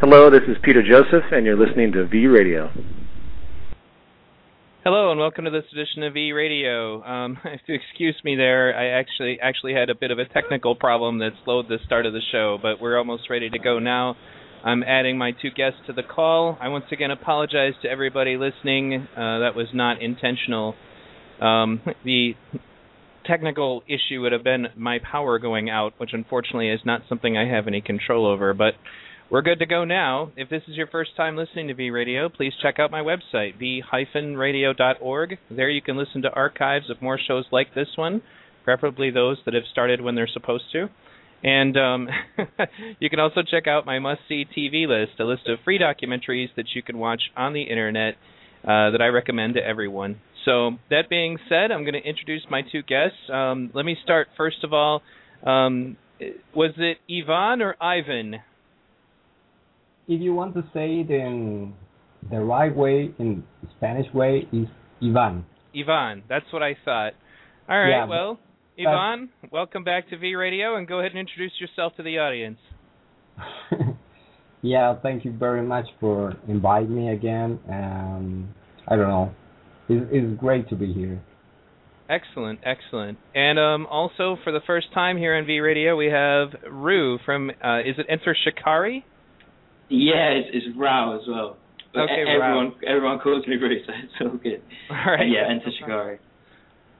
Hello, this is Peter Joseph, and you're listening to V Radio. Hello, and welcome to this edition of V Radio. Um, if you excuse me, there, I actually actually had a bit of a technical problem that slowed the start of the show, but we're almost ready to go now. I'm adding my two guests to the call. I once again apologize to everybody listening. Uh, that was not intentional. Um, the technical issue would have been my power going out, which unfortunately is not something I have any control over, but we're good to go now. If this is your first time listening to V Radio, please check out my website, v-radio.org. There you can listen to archives of more shows like this one, preferably those that have started when they're supposed to. And um, you can also check out my must-see TV list, a list of free documentaries that you can watch on the internet uh, that I recommend to everyone. So that being said, I'm going to introduce my two guests. Um, let me start first of all. Um, was it Ivan or Ivan? If you want to say it in the right way, in Spanish way, is Ivan. Ivan, that's what I thought. All right, Yeah, well, Ivan, welcome back to V Radio, and go ahead and introduce yourself to the audience. yeah, thank you very much for inviting me again. Um, I don't know, it's, it's great to be here. Excellent, excellent. And um, also, for the first time here on V Radio, we have Rue from, uh, is it Enter Shikari? Yeah, it's, it's Rao as well. But Okay, e- Rao. everyone everyone calls me Bruce, so it's all good. All right. Yeah, and Shikari.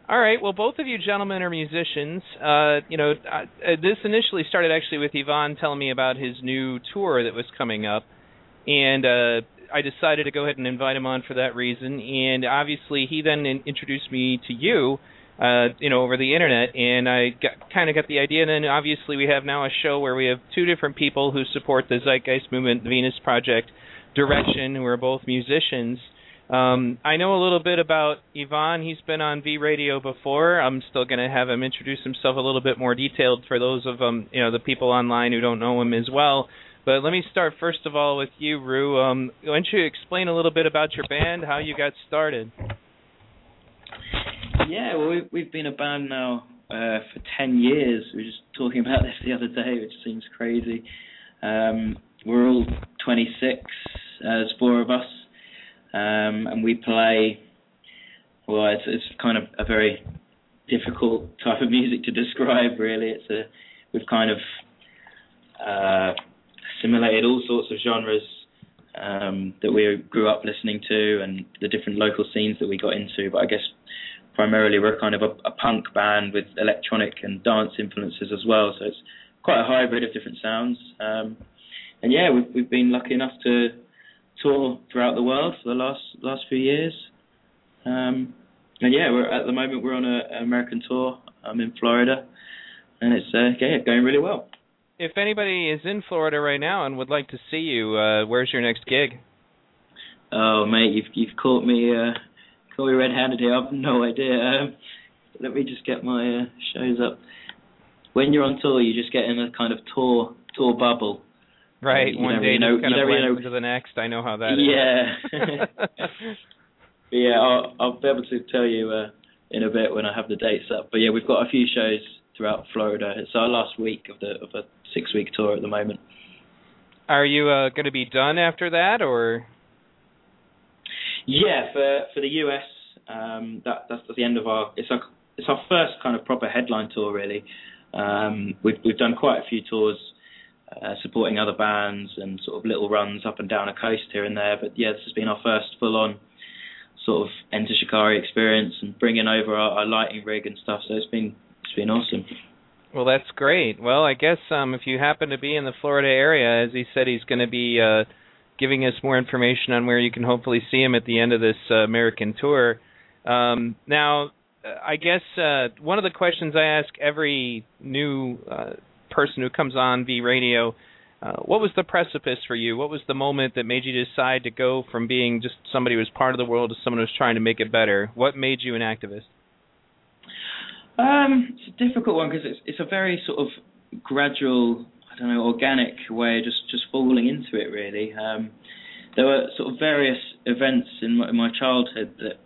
All right. Well, both of you gentlemen are musicians. Uh, you know, uh, uh, this initially started actually with Ivan telling me about his new tour that was coming up, and uh, I decided to go ahead and invite him on for that reason. And obviously, he then in- introduced me to you, uh, you know, over the internet, and I got, kind of got the idea. And then obviously, we have now a show where we have two different people who support the Zeitgeist Movement, the Venus Project, Direction, who are both musicians. Um, I know a little bit about Ivan. He's been on V Radio before. I'm still going to have him introduce himself a little bit more detailed for those of um, you know the people online who don't know him as well. But let me start first of all with you, Rue. Um, why don't you explain a little bit about your band, how you got started? Yeah, well, we've, we've been a band now uh, for 10 years. We were just talking about this the other day, which seems crazy. Um, we're all 26, uh, there's four of us, um, and we play, well, it's, it's kind of a very difficult type of music to describe, really. It's a, we've kind of uh, assimilated all sorts of genres um, that we grew up listening to and the different local scenes that we got into. But I guess primarily we're kind of a, a punk band with electronic and dance influences as well. So it's quite a hybrid of different sounds. Um, and yeah, we've we've been lucky enough to tour throughout the world for the last last few years. Um, and yeah, we're at the moment we're on a, an American tour. I'm in Florida, and it's uh, yeah going really well. If anybody is in Florida right now and would like to see you, uh, where's your next gig? Oh mate, you've you've caught me uh, caught me red-handed here. I've no idea. Um, let me just get my uh, shows up. When you're on tour, you just get in a kind of tour tour bubble. Right, You one day know- kind you of blends know- into the next. I know how that is. Yeah. Yeah, I'll, I'll be able to tell you uh, in a bit when I have the dates up. But yeah, we've got a few shows throughout Florida. It's our last week of the of a six week tour at the moment. Are you uh, going to be done after that, or? Yeah, for for the US, um, that that's the end of our it's our it's our first kind of proper headline tour really. Um, we've we've done quite a few tours uh, supporting other bands and sort of little runs up and down a coast here and there. But yeah, this has been our first full on sort of enter Shikari experience and bringing over our, our lighting rig and stuff. So it's been it's been awesome. Well, that's great. Well, I guess um, if you happen to be in the Florida area, as he said, he's going to be uh, giving us more information on where you can hopefully see him at the end of this uh, American tour. Um, now, uh, I guess uh, one of the questions I ask every new uh, person who comes on V Radio. Uh, what was the precipice for you? What was the moment that made you decide to go from being just somebody who was part of the world to someone who was trying to make it better? What made you an activist? Um, it's a difficult one because it's it's a very sort of gradual, I don't know, organic way just just falling into it. Really, um, there were sort of various events in my, in my childhood that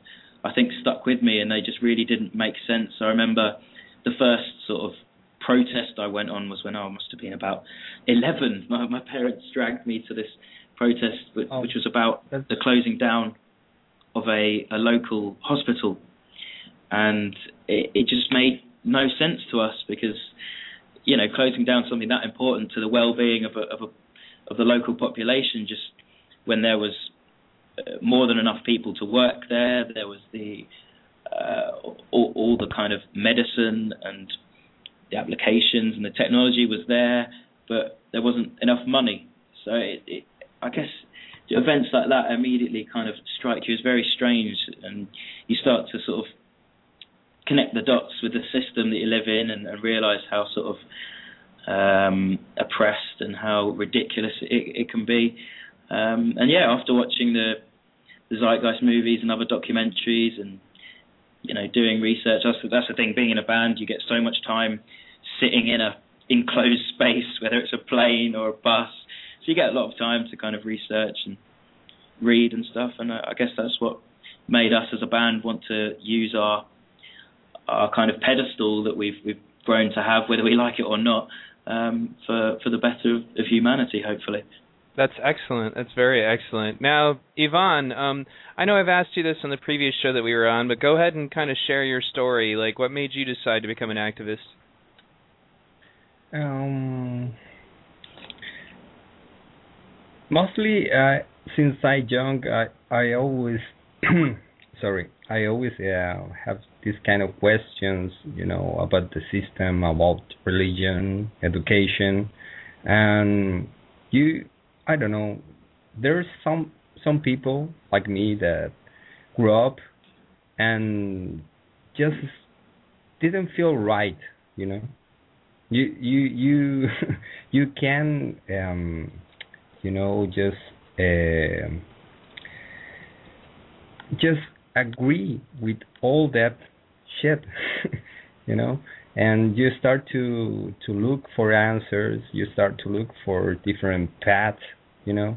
I think stuck with me, and they just really didn't make sense. I remember the first sort of protest I went on was when I must have been about 11. My, my parents dragged me to this protest, which, Oh, which was about the closing down of a, a local hospital. And it, it just made no sense to us because, you know, closing down something that important to the well-being of a, of a, of the local population just when there was uh, more than enough people to work there, there was the uh, all, all the kind of medicine and the applications and the technology was there, but there wasn't enough money. So it, it, I guess events like that immediately kind of strike you as very strange, and you start to sort of connect the dots with the system that you live in, and, and realise how sort of um, oppressed and how ridiculous it, it can be. Um, and yeah, after watching the the Zeitgeist movies and other documentaries and you know doing research, that's that's the thing. Being in a band, you get so much time sitting in a enclosed space, whether it's a plane or a bus. So you get a lot of time to kind of research and read and stuff. And I, I guess that's what made us as a band want to use our our kind of pedestal that we've we've grown to have, whether we like it or not, um, for for the better of, of humanity, hopefully. That's excellent. That's very excellent. Now, Ivan, um, I know I've asked you this on the previous show that we were on, but go ahead and kind of share your story. Like, what made you decide to become an activist? Um, mostly uh, since I young, I I always sorry, I always uh, have these kind of questions, you know, about the system, about religion, education, and you, I don't know, there's some some people like me that grew up and just didn't feel right, you know. You you you you can um you know just um just agree with all that shit you know? And you start to to look for answers. You start to look for different paths you know?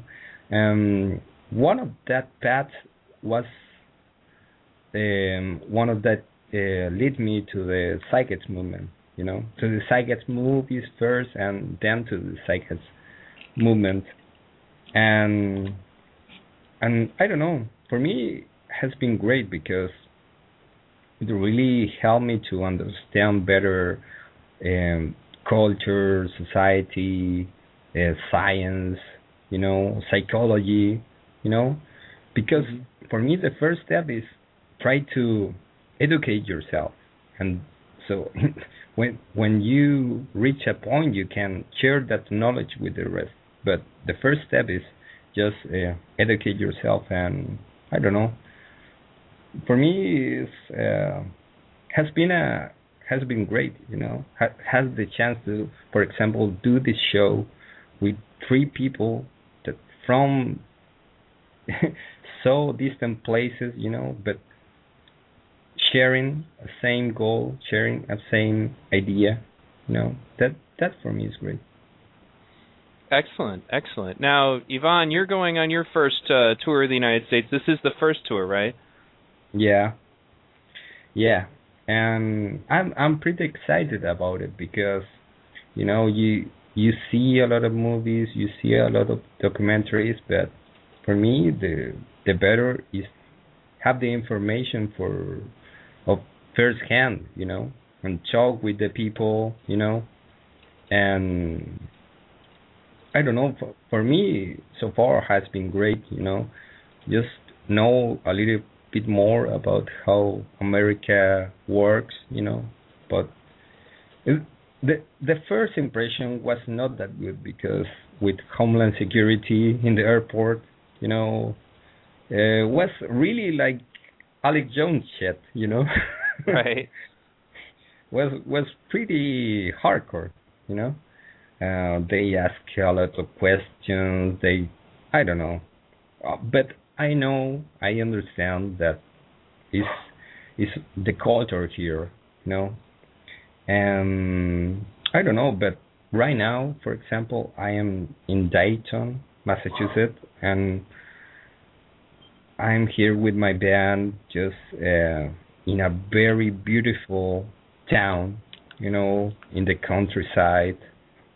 Um one of that paths was um one of that uh, lead me to the Zeitgeist movement you know, to the Zeitgeist movies first and then to the Zeitgeist movement. And and I don't know, for me has been great because it really helped me to understand better um, culture, society, uh, science, you know, psychology, you know, because for me the first step is try to educate yourself. And so when when you reach a point you can share that knowledge with the rest. But the first step is just uh, educate yourself and i don't know for me it's, uh, has been a has been great you know ha- has the chance to for example do this show with three people that from so distant places you know but sharing a same goal, sharing a same idea. You know, that that for me is great. Excellent, excellent. Now, Ivan, you're going on your first uh, tour of the United States. This is the first tour, right? Yeah. Yeah. And I'm I'm pretty excited about it because you know, you you see a lot of movies, you see a lot of documentaries, but for me the the better is have the information for of first hand, you know, and talk with the people, you know, and I don't know. For, for me, so far has been great, you know, just know a little bit more about how America works, you know, but it, the the first impression was not that good because with Homeland Security in the airport, you know, uh, was really like Alex Jones shit, you know. Right. was was pretty hardcore, you know. Uh, they ask a lot of questions. They, I don't know, uh, but I know I understand that is is the culture here, you know. And I don't know, but right now, for example, I am in Dayton, Massachusetts, and I'm here with my band, just uh, in a very beautiful town, you know, in the countryside,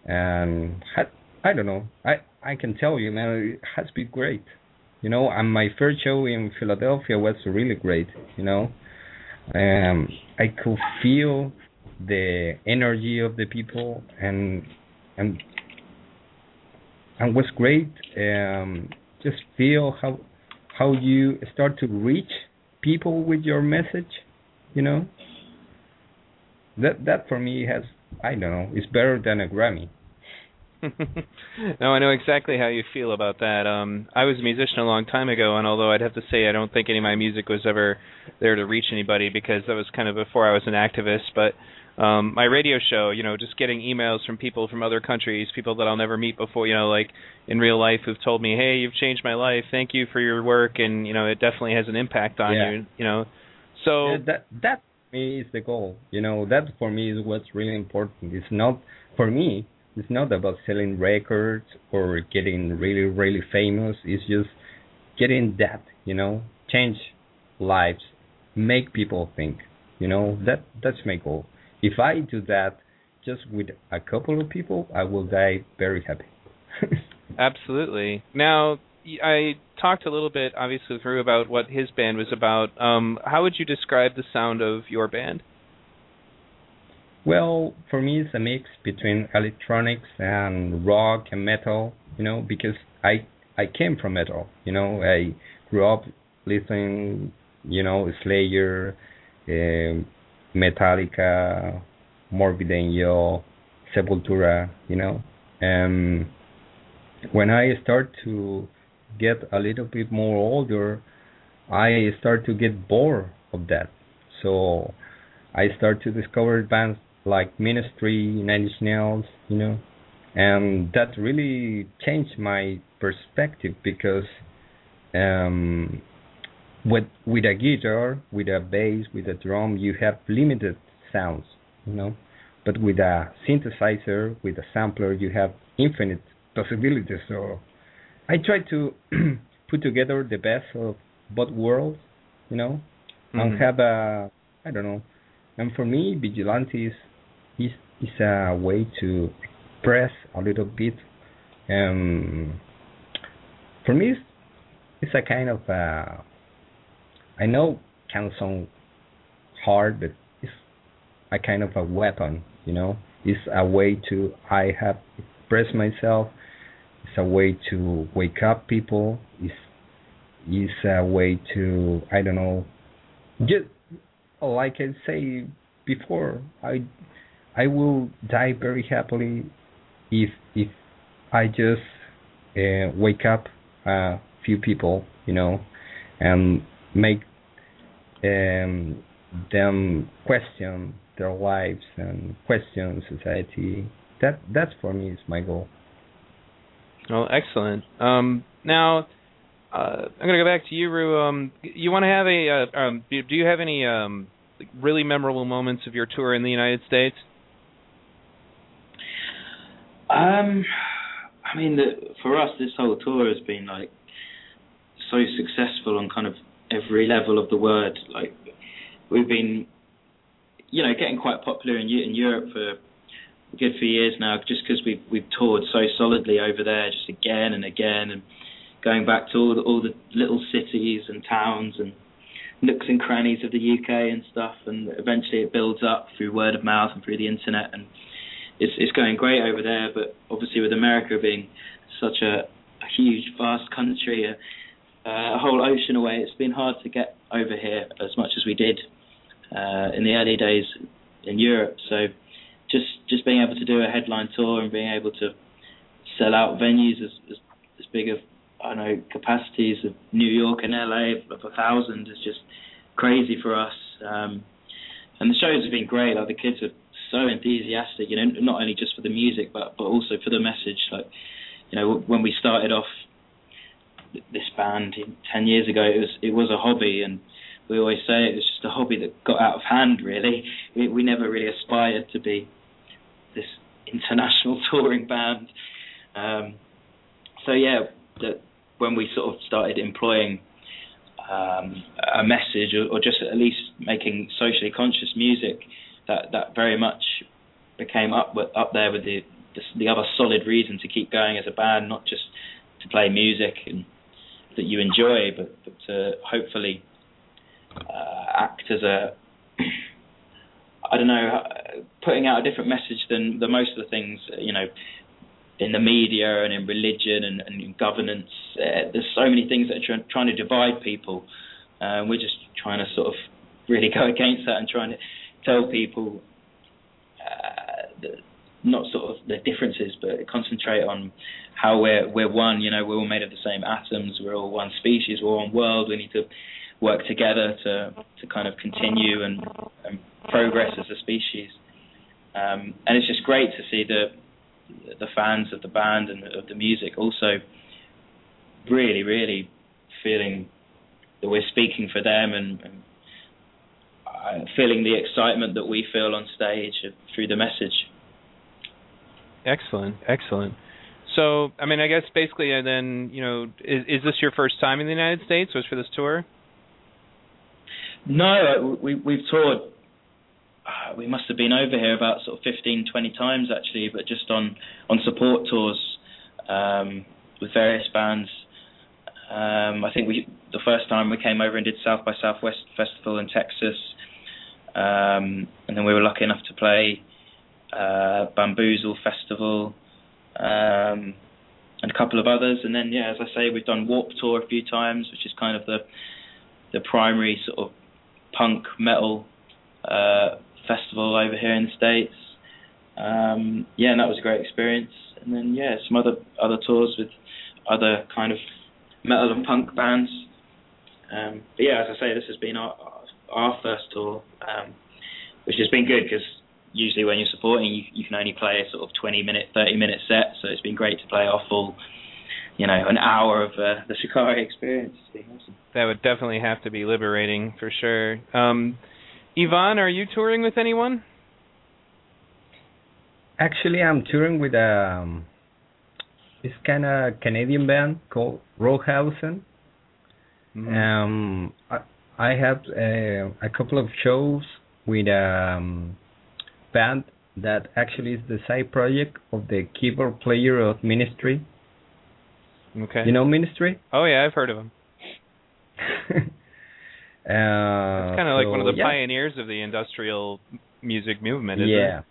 and had, I don't know. I I can tell you, man, it has been great. You know, and my first show in Philadelphia was really great. You know, um, I could feel the energy of the people, and and and was great. Um, just feel how how you start to reach people with your message. You know, that that for me has I don't know, it's better than a Grammy. No, I know exactly how you feel about that. Um I was a musician a long time ago and although I'd have to say I don't think any of my music was ever there to reach anybody because that was kind of before I was an activist, but um my radio show, you know, just getting emails from people from other countries, people that I'll never meet before, you know, like in real life who've told me, "Hey, you've changed my life. Thank you for your work." And, you know, it definitely has an impact on Yeah. you, you know. So Yeah, that that for me is the goal. You know, that for me is what's really important. It's not for me. It's not about selling records or getting really really famous. It's just getting that. You know, change lives, make people think. You know, that that's my goal. If I do that just with a couple of people, I will die very happy. Absolutely. Now, i talked a little bit, obviously, through about what his band was about. Um, how would you describe the sound of your band? Well, for me, it's a mix between electronics and rock and metal. You know, because I I came from metal. You know, I grew up listening. You know, Slayer, um Metallica, Morbid Angel, Sepultura. You know, and when I start to get a little bit more older, I start to get bored of that. So I start to discover bands like Ministry, Nine Inch Nails, you know, and that really changed my perspective because um, with with a guitar, with a bass, with a drum, you have limited sounds, you know, but with a synthesizer, with a sampler, you have infinite possibilities. So I try to put together the best of both worlds, you know, and Mhm. have a I don't know. And for me, vigilante is is is a way to express a little bit. Um, for me, it's, it's a kind of a, I know can sound hard, but it's a kind of a weapon. You know, it's a way to I have express myself. It's a way to wake up people. It's it's a way to I don't know. Just like I say before, I I will die very happily if if I just uh, wake up a few people, you know, and make um, them question their lives and question society. That that's for me is my goal. Well, excellent. Um, now, uh, I'm going to go back to you, Rue. Um, you want to have a? Uh, um, do, do you have any um, really memorable moments of your tour in the United States? Um, I mean, the, for us, this whole tour has been like so successful on kind of every level of the word. Like we've been, you know, getting quite popular in in Europe for a good few years now, just because we've we've toured so solidly over there, just again and again, and going back to all the all the little cities and towns and nooks and crannies of the UK and stuff, and eventually it builds up through word of mouth and through the internet and it's it's going great over there, but obviously with America being such a, a huge, vast country, a, a whole ocean away, it's been hard to get over here as much as we did uh, in the early days in Europe. So just just being able to do a headline tour and being able to sell out venues as as, as big of I know capacities of New York and LA of a thousand is just crazy for us. Um, and the shows have been great. Like the kids are so enthusiastic, you know, not only just for the music, but but also for the message. Like, you know, when we started off this band ten years ago, it was it was a hobby, and we always say it was just a hobby that got out of hand. Really, we we never really aspired to be this international touring band. Um, so yeah, that when we sort of started employing um, a message, or, or just at least making socially conscious music that that very much became up up there with the, the the other solid reason to keep going as a band, not just to play music and that you enjoy, but, but to hopefully uh, act as a I don't know, putting out a different message than the most of the things you know in the media and in religion and, and in governance. Uh, there's so many things that are tr- trying to divide people. Uh, we're just trying to sort of really go against that and trying to tell people uh, the, not sort of the differences, but concentrate on how we're we're one. You know, we're all made of the same atoms. We're all one species. We're one world. We need to work together to to kind of continue and, and progress as a species. Um, and it's just great to see the the fans of the band and of the music also really, really feeling that we're speaking for them and, and feeling the excitement that we feel on stage through the message. Excellent, excellent. So, I mean, I guess basically, and then you know, is is this your first time in the United States? Was for this tour? No, we we've toured. Uh, we must have been over here about sort of 15, 20 times actually, but just on on support tours um, with various bands. Um, I think we the first time we came over and did South by Southwest Festival in Texas, um, and then we were lucky enough to play uh, Bamboozle Festival, um, and a couple of others. And then yeah, as I say, we've done Warped Tour a few times, which is kind of the the primary sort of punk metal uh, festival over here in the states. Um, yeah, and that was a great experience. And then yeah, some other other tours with other kind of metal and punk bands. Um, but yeah, as I say, this has been our our first tour, um, which has been good because usually when you're supporting, you, you can only play a sort of 20 minute, 30 minute set. So it's been great to play our full, you know, an hour of uh, the Shikari experience. It's been awesome. That would definitely have to be liberating for sure. Um, Ivan, are you touring with anyone? Actually, I'm touring with a um, this kind of Canadian band called Rollhausen. Mm-hmm. Um, I, I have uh, a couple of shows with a um, band that actually is the side project of the keyboard player of Ministry. Okay. You know Ministry? Oh yeah, I've heard of them. Uh, it's kind of like so, one of the yeah. pioneers of the industrial music movement, isn't yeah. it?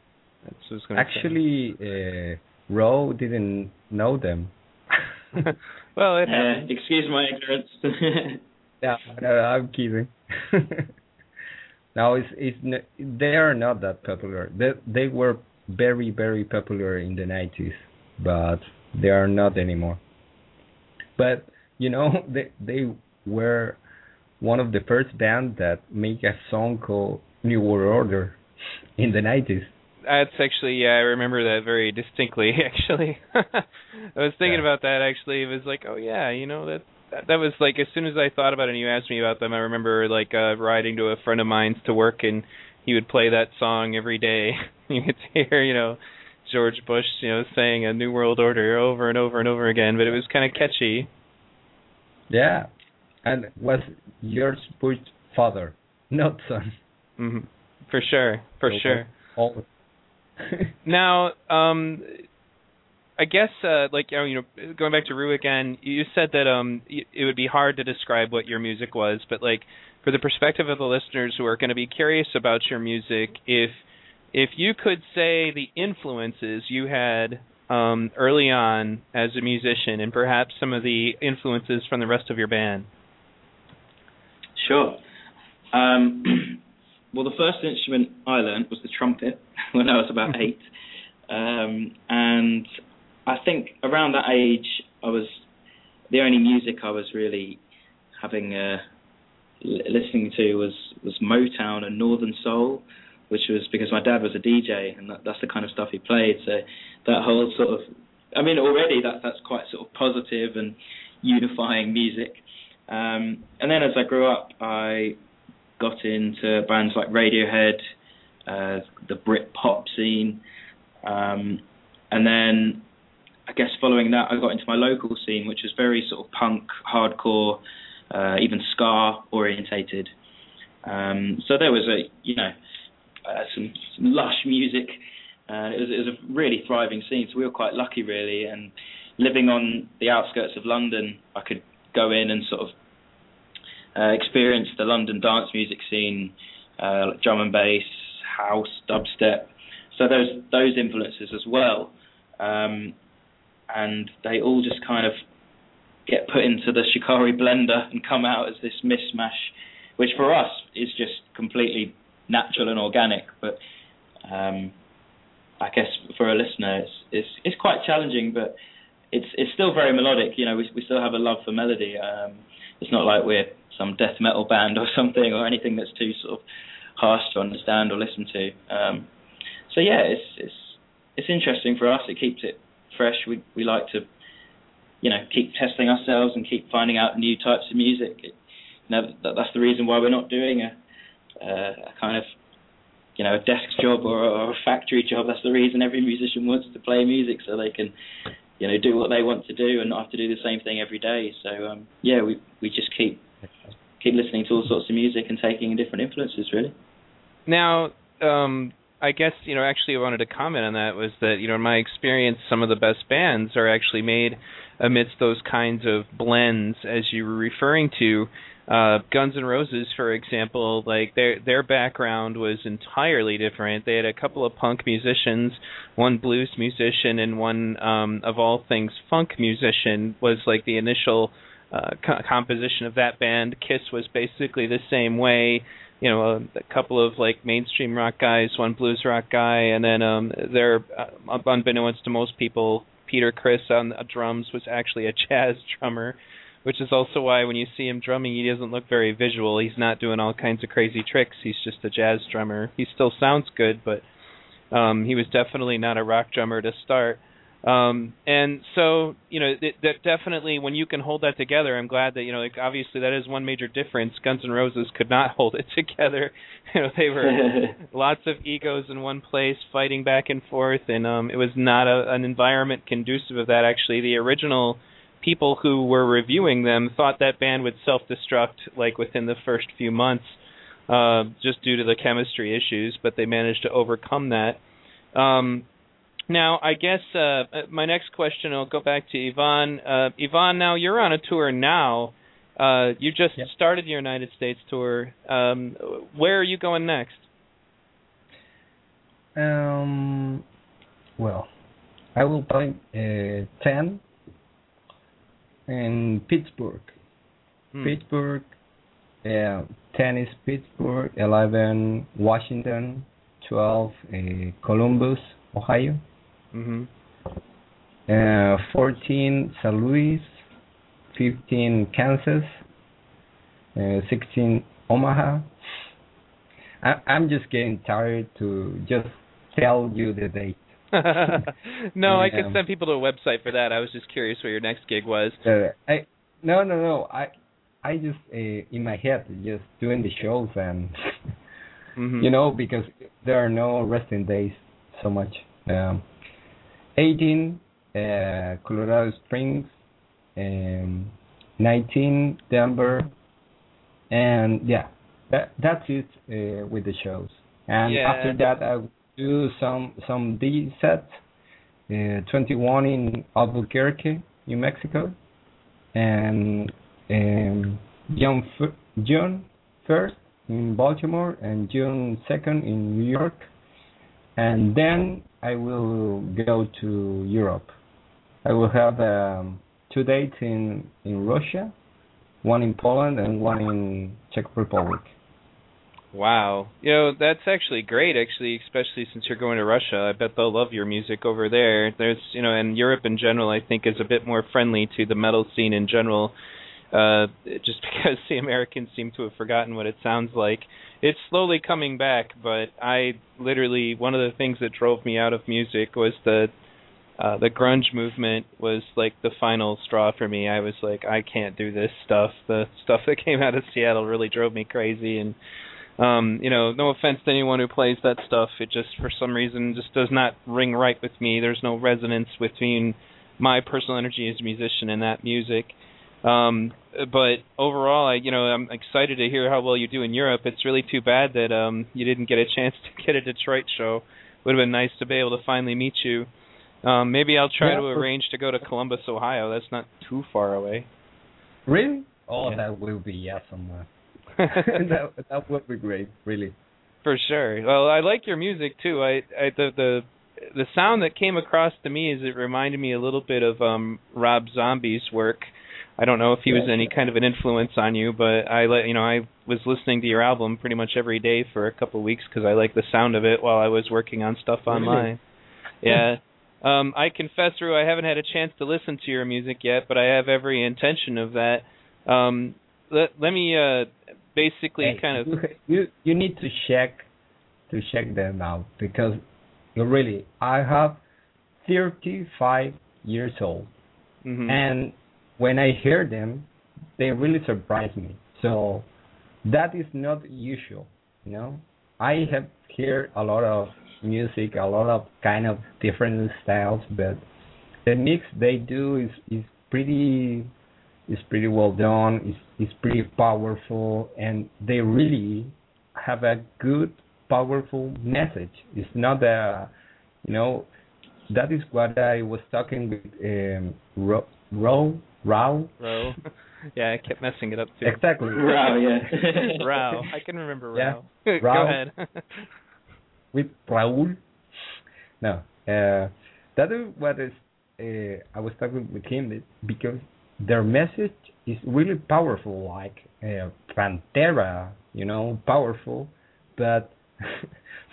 That's what I was Actually, uh, Roe didn't know them. well, it Uh, excuse my ignorance. No, no, I'm kidding. no, it's it's they are not that popular. They they were very very popular in the 90s, but they are not anymore. But you know, they they were one of the first band that make a song called New World Order in the 90s. That's actually yeah, I remember that very distinctly. Actually, I was thinking Yeah. about that. Actually, it was like, oh yeah, you know that, that that was like as soon as I thought about it and you asked me about them, I remember like uh riding to a friend of mine's to work and he would play that song every day. you could hear, you know, George Bush, you know, saying a New World Order over and over and over again, but it was kind of catchy. Yeah, and was George Bush's father, not son. hmm For sure, for sure. All. Now, um, I guess uh, like you know, going back to Rue again, you said that um, it would be hard to describe what your music was, but like for the perspective of the listeners who are going to be curious about your music, if if you could say the influences you had um, early on as a musician, and perhaps some of the influences from the rest of your band. Sure. Um, well, the first instrument I learned was the trumpet when I was about eight, um, and I think around that age I was the only music I was really having uh, listening to was was Motown and Northern Soul, which was because my dad was a DJ and that, that's the kind of stuff he played. So that whole sort of, I mean, already that that's quite sort of positive and unifying music. Um, and then as I grew up, I got into bands like Radiohead, uh, the Brit pop scene, um, and then I guess following that, I got into my local scene, which was very sort of punk, hardcore, uh, even ska orientated. Um, so there was a you know uh, some, some lush music. Uh, it was it was a really thriving scene, so we were quite lucky really. And living on the outskirts of London, I could go in and sort of uh, experience the London dance music scene, uh, like drum and bass, house, dubstep. So those those influences as well, um, and they all just kind of get put into the Shikari blender and come out as this mishmash, which for us is just completely natural and organic. But um, I guess for a listener, it's it's it's quite challenging, but it's it's still very melodic. You know, we we still have a love for melody. Um, it's not like we're some death metal band or something or anything that's too sort of harsh to understand or listen to. Um, so yeah, it's it's it's interesting for us. It keeps it fresh. We we like to, you know, keep testing ourselves and keep finding out new types of music. You know, that, that's the reason why we're not doing a, uh, a kind of you know a desk job or, or a factory job. That's the reason every musician wants to play music so they can you know do what they want to do and not have to do the same thing every day. So um, yeah, we we just keep keep listening to all sorts of music and taking different influences really. Now, um, I guess you know actually I wanted to comment on that was that you know in my experience some of the best bands are actually made amidst those kinds of blends as you were referring to. Uh Guns N' Roses for example like their their background was entirely different. They had a couple of punk musicians. One blues musician and one um of all things funk musician was like the initial uh co- composition of that band. Kiss was basically the same way you know a, a couple of like mainstream rock guys one blues rock guy and then um they're uh, unbeknownst to most people Peter Criss on the drums was actually a jazz drummer which is also why when you see him drumming, he doesn't look very visual. He's not doing all kinds of crazy tricks. He's just a jazz drummer. He still sounds good, but um, he was definitely not a rock drummer to start. Um, and so, you know, that, that definitely when you can hold that together, I'm glad that you know, like obviously that is one major difference. Guns N' Roses could not hold it together. You know, they were lots of egos in one place, fighting back and forth, and um, it was not a, an environment conducive of that. Actually, the original people who were reviewing them thought that band would self-destruct like within the first few months, uh, just due to the chemistry issues. But they managed to overcome that. Um, now, I guess uh, my next question, I'll go back to Ivan. Uh, Ivan, now you're on a tour now. Uh, you just Yep. started your United States tour. Um, where are you going next? Um, well, I will play uh, 10 in Pittsburgh. Hmm. Pittsburgh, uh, 10 is Pittsburgh, 11 Washington, 12 uh, Columbus, Ohio, hmm uh, 14 St. Louis, 15 Kansas, uh, 16 Omaha. I, I'm just getting tired to just tell you the date. no, I could Um, send people to a website for that. I was just curious where your next gig was. Uh, I no no no I I just uh, in my head just doing the shows and hmm you know because there are no resting days so much. Um, 18 uh, Colorado Springs, um, 19 Denver, and yeah that that's it uh, with the shows. And Yeah. after that I will do some some D sets. Uh, 21 in Albuquerque, New Mexico, and um, June f- June first in Baltimore and June second in New York, and then I will go to Europe. I will have um, two dates in in Russia, one in Poland and one in Czech Republic. Wow. You know, that's actually great actually, especially since you're going to Russia. I bet they'll love your music over there. There's, you know, and Europe in general I think is a bit more friendly to the metal scene in general. Uh just because the Americans seem to have forgotten what it sounds like. It's slowly coming back, but I literally one of the things that drove me out of music was the uh the grunge movement was like the final straw for me. I was like I can't do this stuff. The stuff that came out of Seattle really drove me crazy and um you know no offense to anyone who plays that stuff it just for some reason just does not ring right with me there's no resonance between my personal energy as a musician and that music Um, but overall, I you know I'm excited to hear how well you do in Europe. It's really too bad that um, you didn't get a chance to get a Detroit show. Would have been nice to be able to finally meet you. Um, maybe I'll try Yeah, to for- arrange to go to Columbus, Ohio. That's not too far away. Really? Oh, Yeah. that will be awesome. that that would be great. Really. For sure. Well, I like your music too. I, I the the the sound that came across to me is it reminded me a little bit of um Rob Zombie's work. I don't know if he was any kind of an influence on you, but I let you know I was listening to your album pretty much every day for a couple of weeks because I like the sound of it while I was working on stuff online. Yeah. Um I confess, Rue, I haven't had a chance to listen to your music yet, but I have every intention of that. Um let let me uh basically Hey, kind of you, you need to check to check them out because you really I have 35 years old mhm. and when I hear them they really surprise me. So that is not usual you know? I have heard a lot of music a lot of kind of different styles but the mix they do is is pretty is pretty well done is is pretty powerful and they really have a good powerful message. It's not a you know that is what I was talking with um Ro, Ro row, Row. yeah, I kept messing it up too. exactly Row, yeah. row. I can remember Yeah. Rao. Rao. Go ahead. with Raul. No, uh, that is what is. Uh, I was talking with him that- because their message is really powerful, like uh, Pantera, you know, powerful, but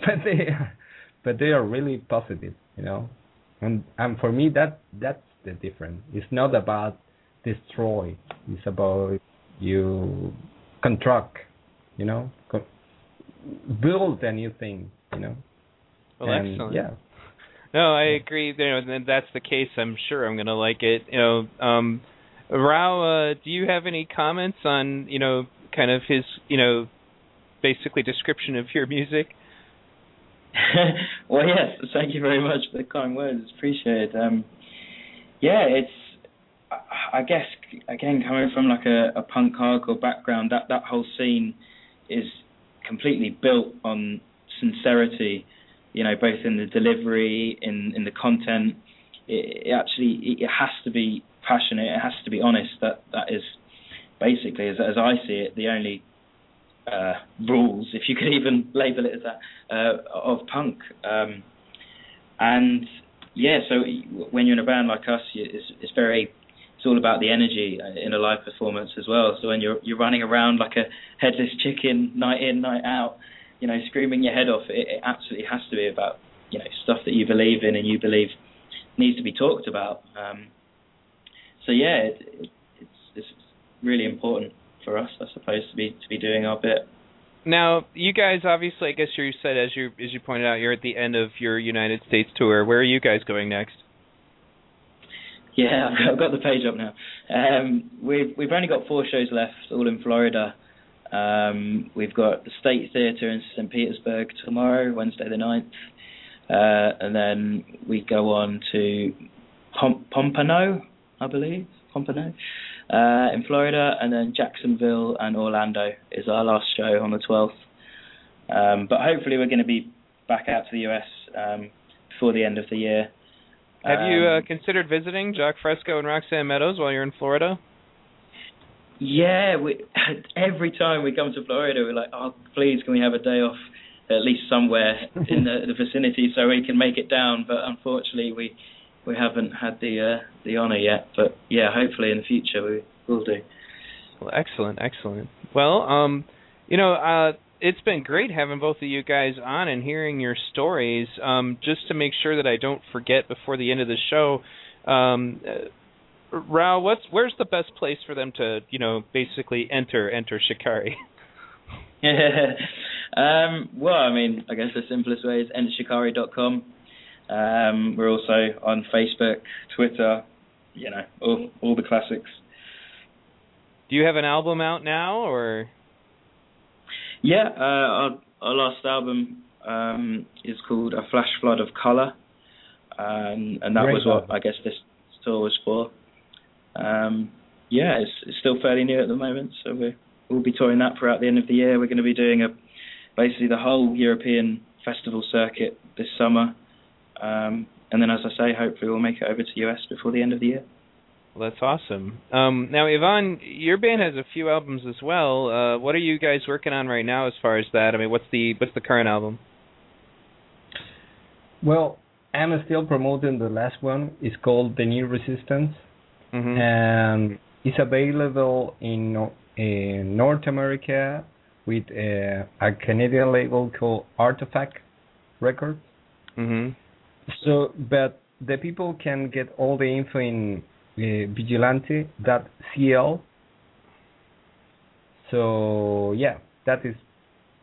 but they are, but they are really positive, you know, and and for me that that's the difference. It's not about destroy. It's about you construct, you know, co- build a new thing, you know. well, And, excellent. Yeah. No, I agree. You know, and that's the case. I'm sure I'm going to like it. You know, um, Rao, uh, do you have any comments on you know kind of his you know basically description of your music? well, yes. Thank you very much for the kind words. Appreciate it. Um, yeah, it's. I- guess again coming from like a, a punk hardcore background, that that whole scene is completely built on sincerity. You know, both in the delivery, in in the content. It, it actually it has to be passionate. It has to be honest. That that is basically, as as I see it, the only uh, rules, if you could even label it as that, uh, of punk. Um, and yeah, so when you're in a band like us, it's, it's very, it's all about the energy in a live performance as well. So when you're you're running around like a headless chicken, night in, night out, you know, screaming your head off, it, it absolutely has to be about you know stuff that you believe in and you believe needs to be talked about. Um, so yeah, it, it, it's it's really important for us, I suppose, to be to be doing our bit. Now, you guys obviously, I guess you said as you as you pointed out, you're at the end of your United States tour. Where are you guys going next? Yeah, I've got the page up now. Um, we've we've only got four shows left, all in Florida. Um, we've got the State Theatre in St. Petersburg tomorrow, Wednesday the 9th. Uh, and then we go on to Pom- Pompano, I believe, Pompano, uh, in Florida, and then Jacksonville and Orlando is our last show on the 12th. Um, but hopefully we're going to be back out to the US um, before the end of the year. Have you uh, Um, considered visiting Jacque Fresco and Roxanne Meadows while you're in Florida? Yeah, we every time we come to Florida, we're like, oh, please, can we have a day off at least somewhere in the, the vicinity so we can make it down? But unfortunately, we we haven't had the uh, the honor yet. But yeah, hopefully in the future we will do. Well, excellent, excellent. Well, um, you know, uh, it's been great having both of you guys on and hearing your stories. Um, just to make sure that I don't forget before the end of the show, um, uh, Rao, what's where's the best place for them to, you know, basically enter enter Shikari? um, well, I mean, I guess the simplest way is entershikari.com. Um, we're also on Facebook, Twitter, you know, all all the classics. Do you have an album out now, or Yeah, uh, our, our last album um, is called A Flash Flood of Color, um, and that Great was what. I guess this tour was for. Um, yeah, it's, it's still fairly new at the moment. So we we'll be touring that throughout the end of the year. We're going to be doing a basically the whole European festival circuit this summer, um, and then as I say, hopefully we'll make it over to US before the end of the year. Well, that's awesome. Um, now, Ivan, your band has a few albums as well. Uh, what are you guys working on right now as far as that? I mean, what's the what's the current album? Well, I'm still promoting the last one. It's called The New Resistance, Mm-hmm. and it's available in, in North America with uh, a Canadian label called Artoffact Records. hmm So, but the people can get all the info in uh, vigilante.cl. So yeah, that is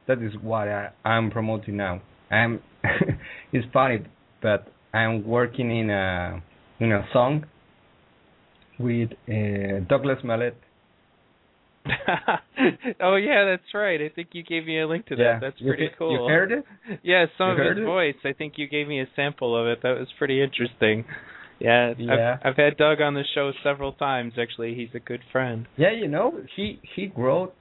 that is what I, I'm promoting now. I'm it's funny, but I'm working in a in a song with uh, Douglas Mallette. oh yeah, that's right. I think you gave me a link to that. Yeah, That's pretty he- cool. You heard it? Yeah, some You of his it? voice. I think you gave me a sample of it. That was pretty interesting. Yeah, Yeah. I've, I've had Doug on the show several times. Actually, he's a good friend. Yeah, you know, he he wrote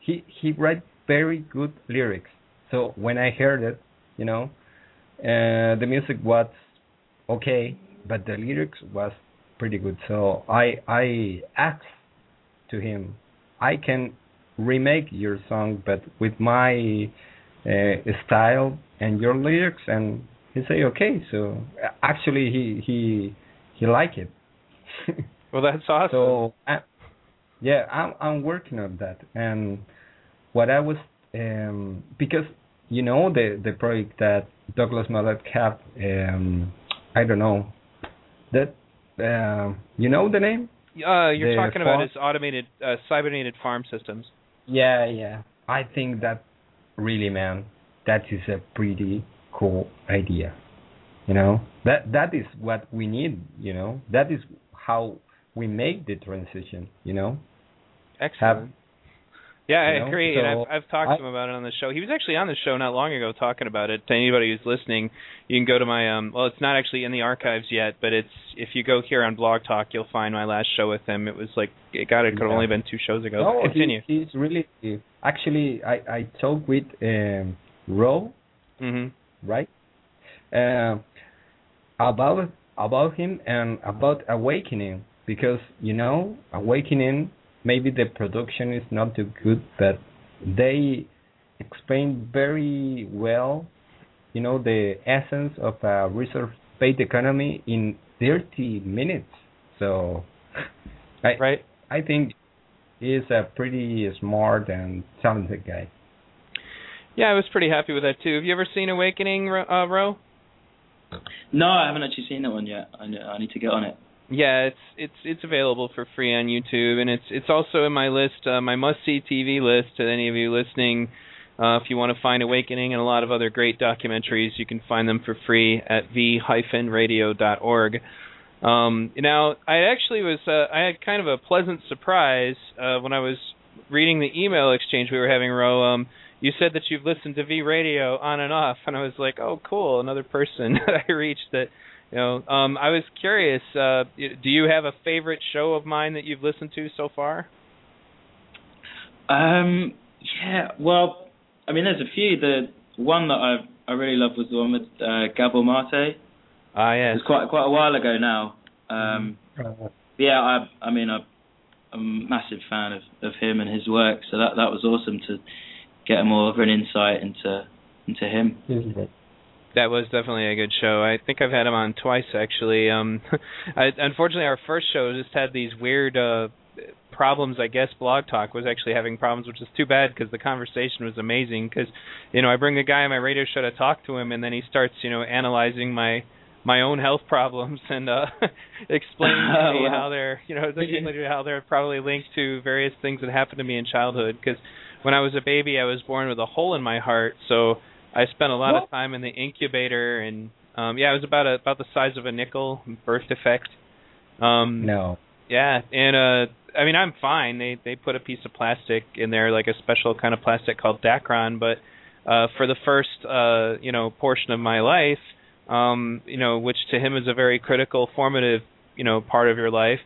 he he write very good lyrics. So when I heard it, you know, uh, the music was okay, but the lyrics was pretty good. So I I asked to him, I can remake your song, but with my uh, style and your lyrics, and he say okay. So uh, actually, he he he liked it. Well, that's awesome. So I, yeah, I'm I'm working on that. And what I was um because you know the the project that Douglas Mallette have um I don't know that um you know the name? Uh, you're talking about farm- his automated, uh, cybernated farm systems. Yeah, yeah. I think that really man that is a pretty cool idea. You know? That that is what we need, you know? That is how we make the transition, you know? Excellent. Yeah, I know, agree, and I've I've talked I- to him about it on the show. He was actually on the show not long ago talking about it. To anybody who's listening, you can go to my um. Well, it's not actually in the archives yet, but it's if you go here on Blog Talk, you'll find my last show with him. It was like it got it could have Yeah. only been two shows ago. No, Continue. He, he's really actually. I I talked with um, Ro, hmm right? Uh, about about him and about awakening because you know awakening maybe the production is not too good but they explain very well you know the essence of a resource based economy in 30 minutes so I Right. I think he's a pretty smart and talented guy Yeah, I was pretty happy with that too. Have you ever seen Awakening, Ro- uh, Ro? No, I haven't actually seen that one yet. I, I need to get on it. Yeah, it's it's it's available for free on YouTube, and it's it's also in my list, uh, my must see TV list. To any of you listening, uh, if you want to find Awakening and a lot of other great documentaries, you can find them for free at v-radio.org. Um, now, I actually was uh, I had kind of a pleasant surprise uh, when I was reading the email exchange we were having. Ro, um, you said that you've listened to V Radio on and off, and I was like, oh, cool, another person that I reached that you know, um, I was curious. Uh, do you have a favorite show of mine that you've listened to so far? Um, yeah, well, I mean, there's a few. The one that I I really loved was the one with uh, Gabor Mate. Ah, It was quite quite a while ago now. Um, Uh, yeah, I I mean, I, I'm a massive fan of of him and his work. So that that was awesome to get more of an insight into into him. he's great. That was definitely a good show. I think I've had him on twice actually. Um, I, unfortunately, our first show just had these weird uh, problems. I guess Blog Talk was actually having problems, which is too bad because the conversation was amazing. Because you know, I bring the guy on my radio show to talk to him, and then he starts you know analyzing my my own health problems and uh explaining to me Wow. how they're you know how they're probably linked to various things that happened to me in childhood because when I was a baby I was born with a hole in my heart so I spent a lot What? of time in the incubator and um yeah it was about a, about the size of a nickel birth defect um No. yeah, and uh I mean I'm fine. They they put a piece of plastic in there like a special kind of plastic called Dacron, but uh for the first uh you know portion of my life, um you know which to him is a very critical formative, you know, part of your life.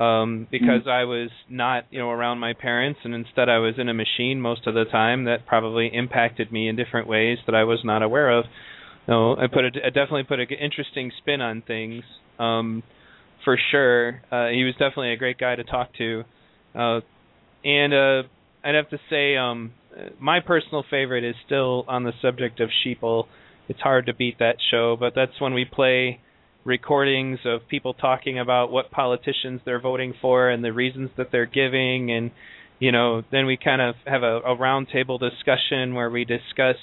Um because mm. I was not you know around my parents and instead I was in a machine most of the time that probably impacted me in different ways that I was not aware of. No, I put a, I definitely put an interesting spin on things. Um for sure. Uh he was definitely a great guy to talk to. Uh and uh I'd have to say um my personal favorite is still on the subject of Sheeple. It's hard to beat that show, but that's when we play recordings of people talking about what politicians they're voting for and the reasons that they're giving. And you know then we kind of have a, a roundtable discussion where we discuss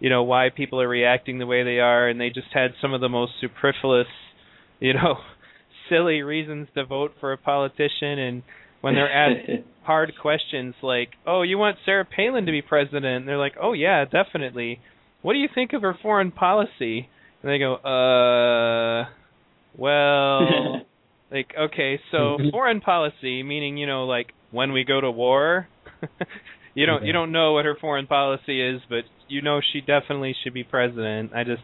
you know why people are reacting the way they are. And they just had some of the most superfluous you know silly reasons to vote for a politician. And when they're asked hard questions like oh you want Sarah Palin to be president? and they're like oh yeah definitely. What do you think of her foreign policy and they go, uh, well, like, okay, so foreign policy, meaning, you know, like when we go to war, you don't you don't know what her foreign policy is, but you know she definitely should be president. I just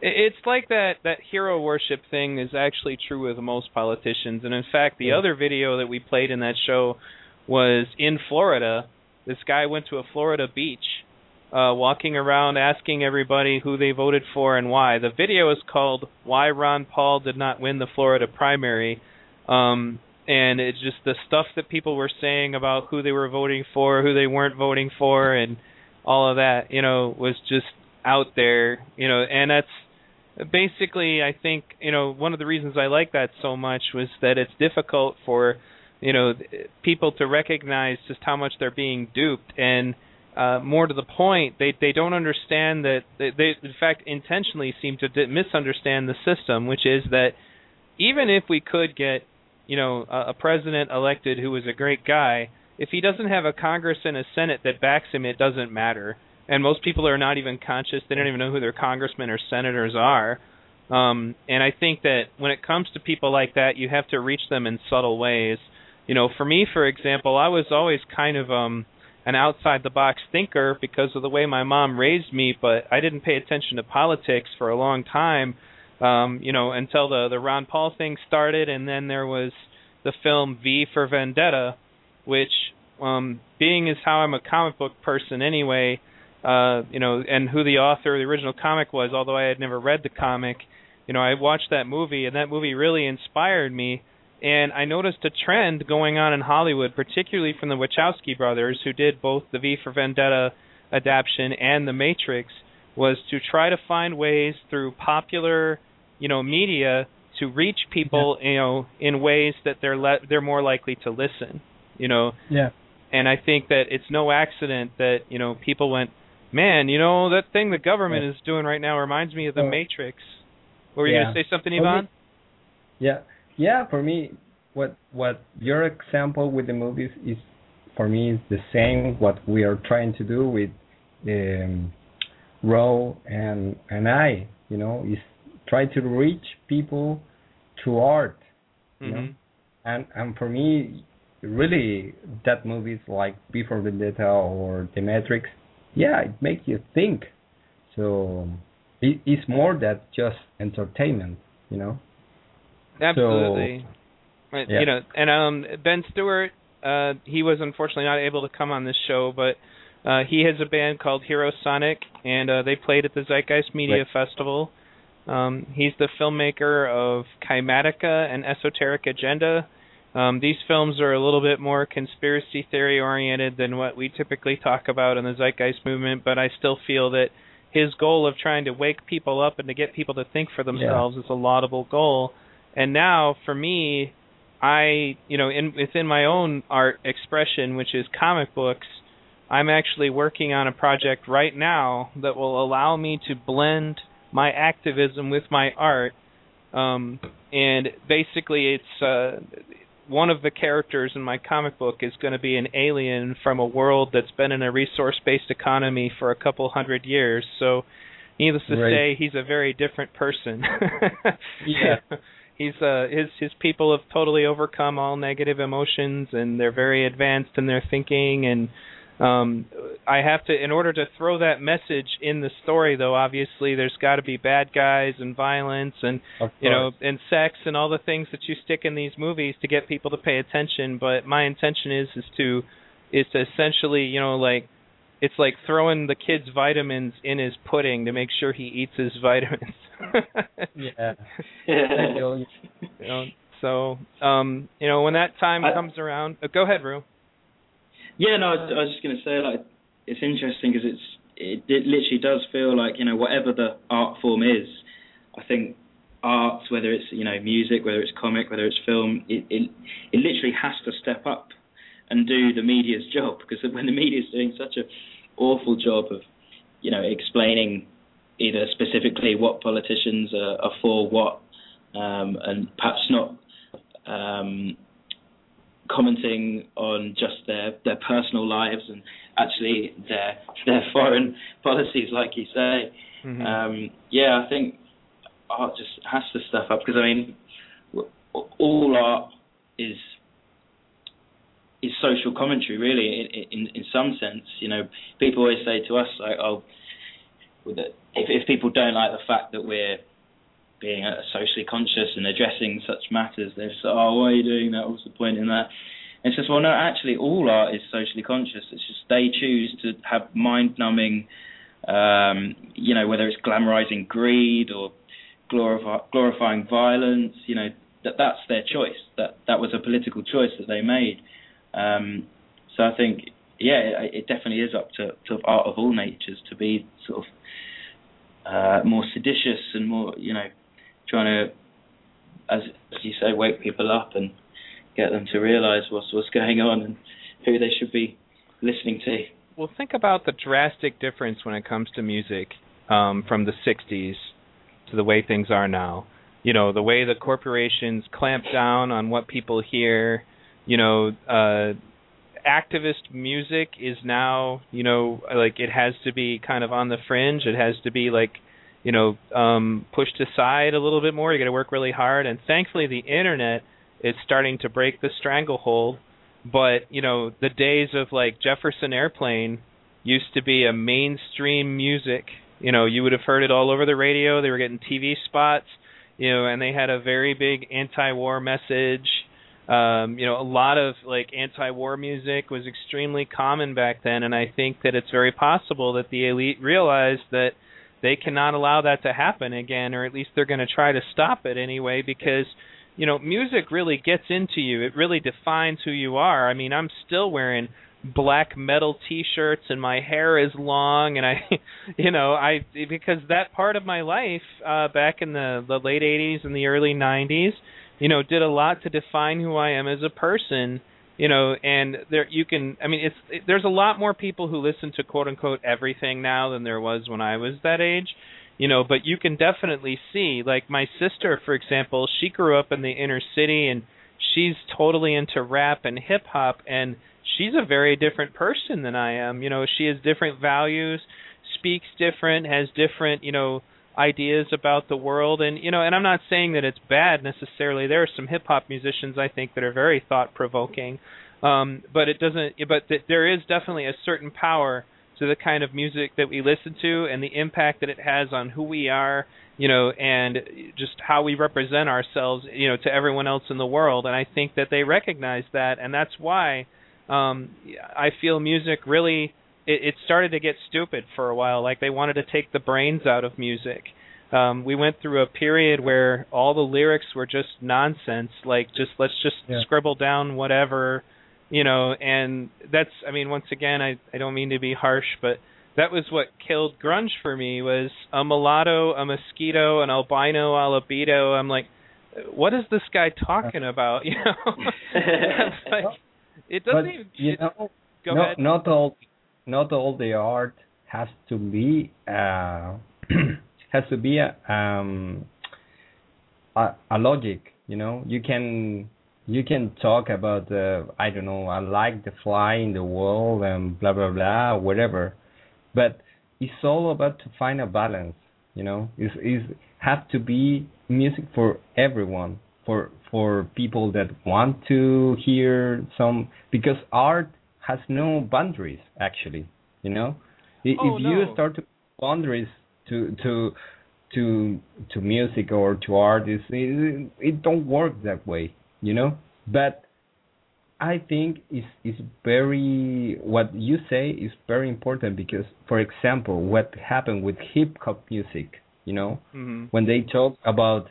it's like that that hero worship thing is actually true with most politicians and in fact the yeah. other video that we played in that show was in Florida this guy went to a Florida beach uh, walking around asking everybody who they voted for and why. The video is called "Why Ron Paul Did Not Win the Florida Primary," um, and it's just the stuff that people were saying about who they were voting for, who they weren't voting for, and all of that. You know, was just out there. You know, and that's basically, I think, you know, one of the reasons I like that so much was that it's difficult for you know people to recognize just how much they're being duped and uh, more to the point, they they don't understand that they, they in fact intentionally seem to misunderstand the system, which is that even if we could get you know a, a president elected who is a great guy, if he doesn't have a Congress and a Senate that backs him, it doesn't matter. And most people are not even conscious; they don't even know who their congressmen or senators are. Um, and I think that when it comes to people like that, you have to reach them in subtle ways. You know, for me, for example, I was always kind of um, an outside the box thinker because of the way my mom raised me, but I didn't pay attention to politics for a long time. Um, you know, until the the Ron Paul thing started, and then there was the film V for Vendetta, which, um, being as how I'm a comic book person anyway, uh, you know, and who the author of the original comic was, although I had never read the comic, you know, I watched that movie, and that movie really inspired me and I noticed a trend going on in Hollywood, particularly from the Wachowski brothers, who did both the V for Vendetta adaptation and The Matrix, was to try to find ways through popular, you know, media to reach people, yeah. you know, in ways that they're le- they're more likely to listen, you know. Yeah. And I think that it's no accident that you know people went, man, you know that thing the government yeah. is doing right now reminds me of The oh. Matrix. Were you yeah. going to say something, Ivan? Yeah yeah, for me, what what your example with the movies is for me is the same. What we are trying to do with um, Ro and and I, you know, is try to reach people through art, you mm-hmm. know, and and for me, really, that movies like Before for Vendetta or The Matrix, yeah, it makes you think. So it, it's more than just entertainment, you know. Absolutely. So, yeah. You know, and um, Ben Stewart, uh, he was unfortunately not able to come on this show, but uh, he has a band called Hero Sonic, and uh, they played at the Zeitgeist Media right. Festival. Um, he's the filmmaker of Kymatica and Esoteric Agenda. Um, these films are a little bit more conspiracy theory oriented than what we typically talk about in the Zeitgeist movement, but I still feel that his goal of trying to wake people up and to get people to think for themselves yeah. is a laudable goal. And now for me, I you know in within my own art expression, which is comic books, I'm actually working on a project right now that will allow me to blend my activism with my art. Um, and basically, it's uh, one of the characters in my comic book is going to be an alien from a world that's been in a resource-based economy for a couple hundred years. So, needless to right. say, he's a very different person. yeah he's uh his his people have totally overcome all negative emotions and they're very advanced in their thinking and Um, I have to, in order to throw that message in the story, though. Obviously, there's got to be bad guys and violence and you know and sex and all the things that you stick in these movies to get people to pay attention. But my intention is is to is to essentially, you know, like it's like throwing the kid's vitamins in his pudding to make sure he eats his vitamins. Yeah. you know, so, um, you know, when that time I, comes around, uh, go ahead, Rue. Yeah, no, I, I was just going to say, like, it's interesting because it's it, it literally does feel like you know whatever the art form is, I think art, whether it's you know music, whether it's comic, whether it's film, it it, it literally has to step up and do the media's job because when the media is doing such a awful job of you know explaining either specifically what politicians are, are for what um, and perhaps not um, commenting on just their their personal lives and actually their their foreign policies, like you say. Mm-hmm. Um, yeah, I think art just has to step up because I mean, all art is is social commentary, really. In, in in some sense, you know, people always say to us like, "Oh, if if people don't like the fact that we're being uh, socially conscious and addressing such matters, they say, "Oh, why are you doing that? What's the point in that?" And just, well, no, actually, all art is socially conscious. It's just they choose to have mind-numbing, um, you know, whether it's glamorizing greed or glorify, glorifying violence. You know, that that's their choice. That that was a political choice that they made. Um, so I think, yeah, it, it, definitely is up to, to art of all natures to be sort of uh, more seditious and more, you know, trying to, as, as you say, wake people up and get them to realise what's what's going on and who they should be listening to. Well, think about the drastic difference when it comes to music um, from the '60s to the way things are now. You know, the way the corporations clamp down on what people hear. You know, uh, activist music is now, you know, like it has to be kind of on the fringe. It has to be like you know um pushed aside a little bit more. You got to work really hard. And thankfully the internet is starting to break the stranglehold. But you know the days of like Jefferson Airplane used to be a mainstream music. You know you would have heard it all over the radio. They were getting TV spots you know and they had a very big anti-war message um you know a lot of like anti-war music was extremely common back then and I think that it's very possible that the elite realized that they cannot allow that to happen again, or at least they're going to try to stop it anyway because you know music really gets into you. It really defines who you are. I mean, I'm still wearing black metal t-shirts and my hair is long and I you know I because that part of my life uh back in the the late 80s and the early 90s you know did a lot to define who I am as a person you know and there you can i mean it's it, there's a lot more people who listen to quote unquote everything now than there was when i was that age you know but you can definitely see like my sister for example she grew up in the inner city and she's totally into rap and hip hop and she's a very different person than i am you know she has different values speaks different has different you know ideas about the world. And you know and I'm not saying that it's bad necessarily. There are some hip hop musicians I think that are very thought provoking um but it doesn't but th- there is definitely a certain power to the kind of music that we listen to and the impact that it has on who we are you know and just how we represent ourselves you know to everyone else in the world. And I think that they recognize that. And that's why um I feel music really it, it started to get stupid for a while. Like they wanted to take the brains out of music. Um, we went through a period where all the lyrics were just nonsense. Like just let's just yeah. scribble down whatever, you know. And that's I mean once again I I don't mean to be harsh, but that was what killed grunge for me was a mulatto, a mosquito, an albino, a libido. I'm like, what is this guy talking about? You know, like, it doesn't but, even. You know, go no, ahead. not all not all the art has to be uh, has to be a, um, a, a logic. You know, you can you can talk about uh, I don't know I like the fly in the wall and blah blah blah whatever, but it's all about to find a balance. You know, is is have to be music for everyone for for people that want to hear some because art has no boundaries actually. You know, if Oh, you no. start to boundaries to to to to music or to artists, it, it don't work that way. You know, but I think is is very what you say is very important because, for example, what happened with hip hop music, you know, hmm when they talk about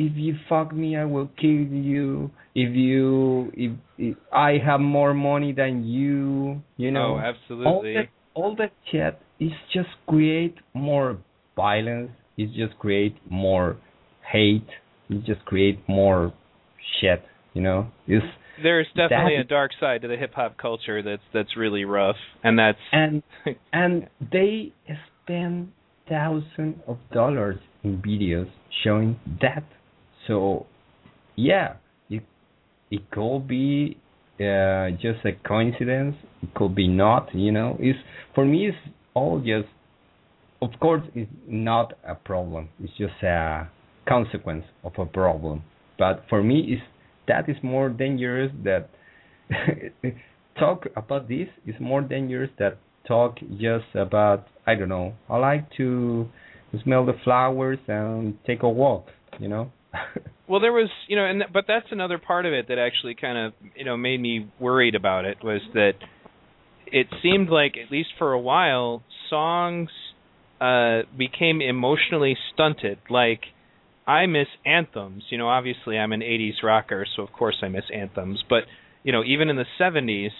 if you fuck me, I will kill you. If you if, if I have more money than you, you know, oh, absolutely all that all that shit is just create more violence. It just create more hate. It just create more shit. You know, it's There's definitely that- a dark side to the hip hop culture that's that's really rough, and that's and and they spend thousands of dollars in videos showing that. So, yeah, it it could be uh, just a coincidence. It could be not. You know, it's for me. It's all just. Of course, it's not a problem. It's just a consequence of a problem. But for me, is that is more dangerous that talk about this is more dangerous that talk just about I don't know. I like to smell the flowers and take a walk, you know. Well, there was, you know, and th- but that's another part of it that actually kind of, you know, made me worried about it was that it seemed like at least for a while songs uh became emotionally stunted. Like I miss anthems. You know, obviously I'm an 80s rocker, so of course I miss anthems, but you know, even in the 70s,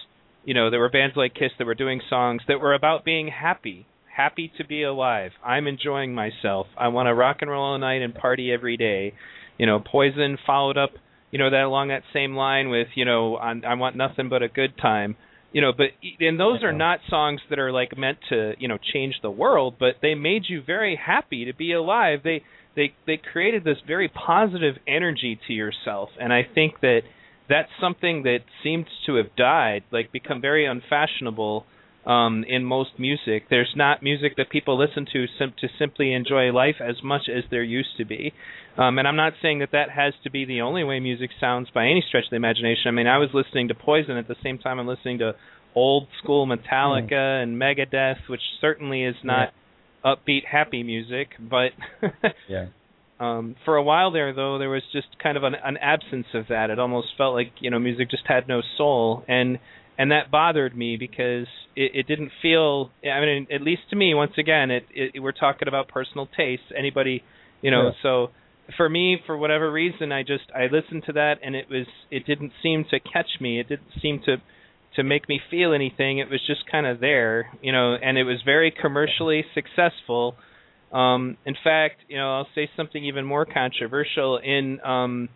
you know, there were bands like Kiss that were doing songs that were about being happy, happy to be alive. I'm enjoying myself. I want to rock and roll all night and party every day. You know, Poison followed up, you know, that along that same line with, you know, on, I want nothing but a good time. You know, but and those are not songs that are like meant to, you know, change the world, but they made you very happy to be alive. They they they created this very positive energy to yourself, and I think that that's something that seems to have died, like become very unfashionable um, in most music. There's not music that people listen to sim- to simply enjoy life as much as there used to be. Um, and I'm not saying that that has to be the only way music sounds by any stretch of the imagination. I mean, I was listening to Poison at the same time I'm listening to old school Metallica and Megadeth, which certainly is not upbeat, happy music, but yeah. um, for a while there, though, there was just kind of an, an absence of that. It almost felt like you know music just had no soul, and and that bothered me because it, it didn't feel. I mean, at least to me, once again, it, it we're talking about personal tastes. Anybody, you know, Yeah. so for me, for whatever reason, I just I listened to that, and it was it didn't seem to catch me. It didn't seem to to make me feel anything. It was just kind of there, you know, and it was very commercially successful. Um, in fact, you know, I'll say something even more controversial. In um,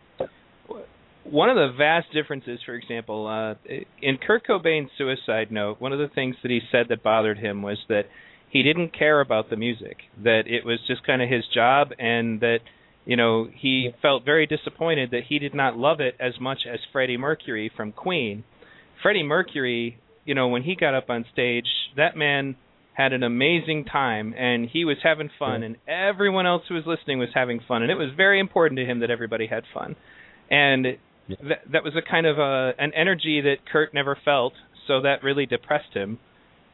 one of the vast differences, for example, uh, in Kurt Cobain's suicide note, one of the things that he said that bothered him was that he didn't care about the music, that it was just kind of his job, and that you know he felt very disappointed that he did not love it as much as Freddie Mercury from Queen. Freddie Mercury, you know, when he got up on stage, that man had an amazing time and he was having fun and everyone else who was listening was having fun and it was very important to him that everybody had fun. And. That that was a kind of a an energy that Kurt never felt, so that really depressed him.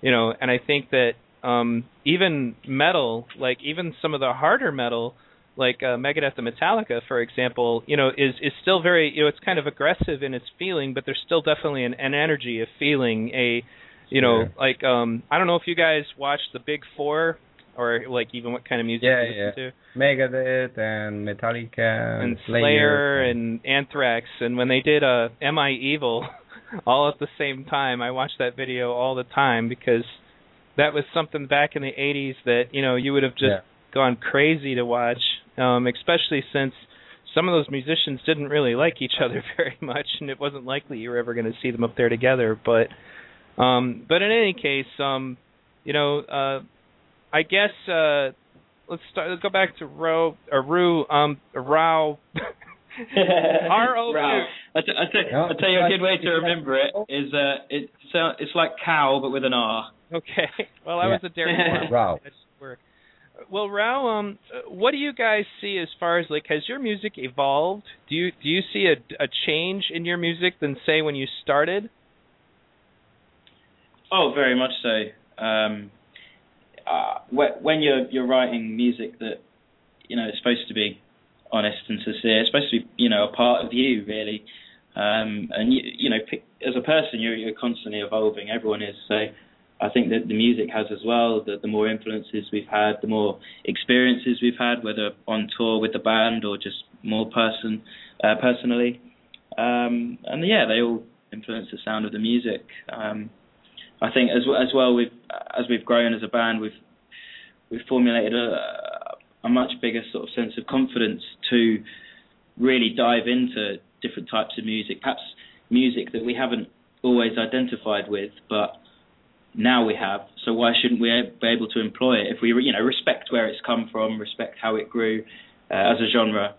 You know, and I think that um even metal, like even some of the harder metal like uh, Megadeth and Metallica, for example, you know, is is still very, you know, it's kind of aggressive in its feeling, but there's still definitely an, an energy of feeling a, you know, Sure. like um, I don't know if you guys watch the Big Four or like even what kind of music Yeah, you listen yeah. to, Megadeth and Metallica and Slayer, Slayer and Anthrax, and when they did uh, "Am I Evil" all at the same time, I watched that video all the time because that was something back in the '80s that you know you would have just Yeah. gone crazy to watch, um, especially since some of those musicians didn't really like each other very much, and it wasn't likely you were ever going to see them up there together. But, um, but in any case, um, you know, uh, I guess uh, let's start. Let's go back to Ro or Ru, um, Rao. R-O-U. Rao. I t- I t- No, I tell you a good way to remember it is uh, it's uh, it's like cow but with an R. Okay. Well, I Yeah. was a dairy farm. Rao. That should work. Well, Rao, um, uh, what do you guys see as far as like has your music evolved? Do you do you see a a change in your music than say when you started? Oh, very much so. Um, uh, when you're you're writing music that you know is supposed to be honest and sincere, it's supposed to be you know a part of you really, um, and you, you know as a person you're you're constantly evolving. Everyone is so. I think that the music has as well. That the more influences we've had, the more experiences we've had, whether on tour with the band or just more person uh, personally. Um, and yeah, they all influence the sound of the music. Um, I think as as well we've as we've grown as a band, we've we've formulated a, a much bigger sort of sense of confidence to really dive into different types of music, perhaps music that we haven't always identified with, but now we have. So why shouldn't we be able to employ it if we, you know, respect where it's come from, respect how it grew uh, as a genre,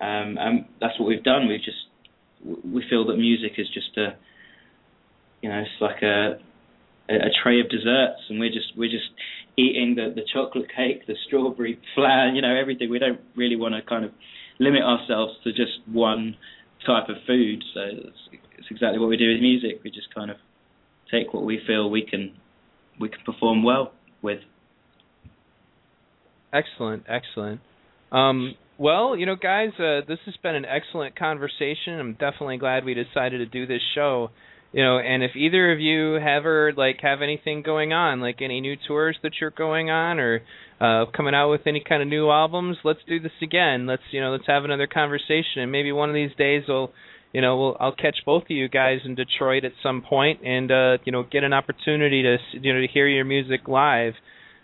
um, and that's what we've done. We've just we feel that music is just a, you know, it's like a a, tray of desserts, and we're just we're just eating the the chocolate cake, the strawberry flan, you know, everything. We don't really want to kind of limit ourselves to just one type of food. So it's, it's exactly what we do with music. We just kind of take what we feel we can we can perform well with. Excellent, excellent. Um, well, you know, guys, uh, this has been an excellent conversation. I'm definitely glad we decided to do this show. You know, and if either of you ever like have anything going on, like any new tours that you're going on, or uh, coming out with any kind of new albums, let's do this again. Let's you know, let's have another conversation, and maybe one of these days we'll, you know, we'll I'll catch both of you guys in Detroit at some point, and uh, you know, get an opportunity to you know to hear your music live.